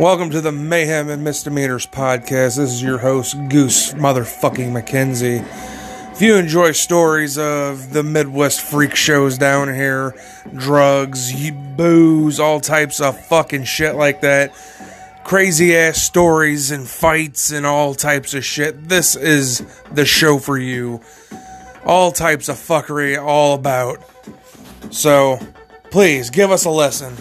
Welcome to the Mayhem and Misdemeanors podcast. This is your host, Goose Motherfucking McKenzie. If you enjoy stories of the Midwest freak shows down here, drugs, booze, all types of fucking shit like that, crazy ass stories and fights and all types of shit, this is the show for you. All types of fuckery, all about. So, please give us a listen.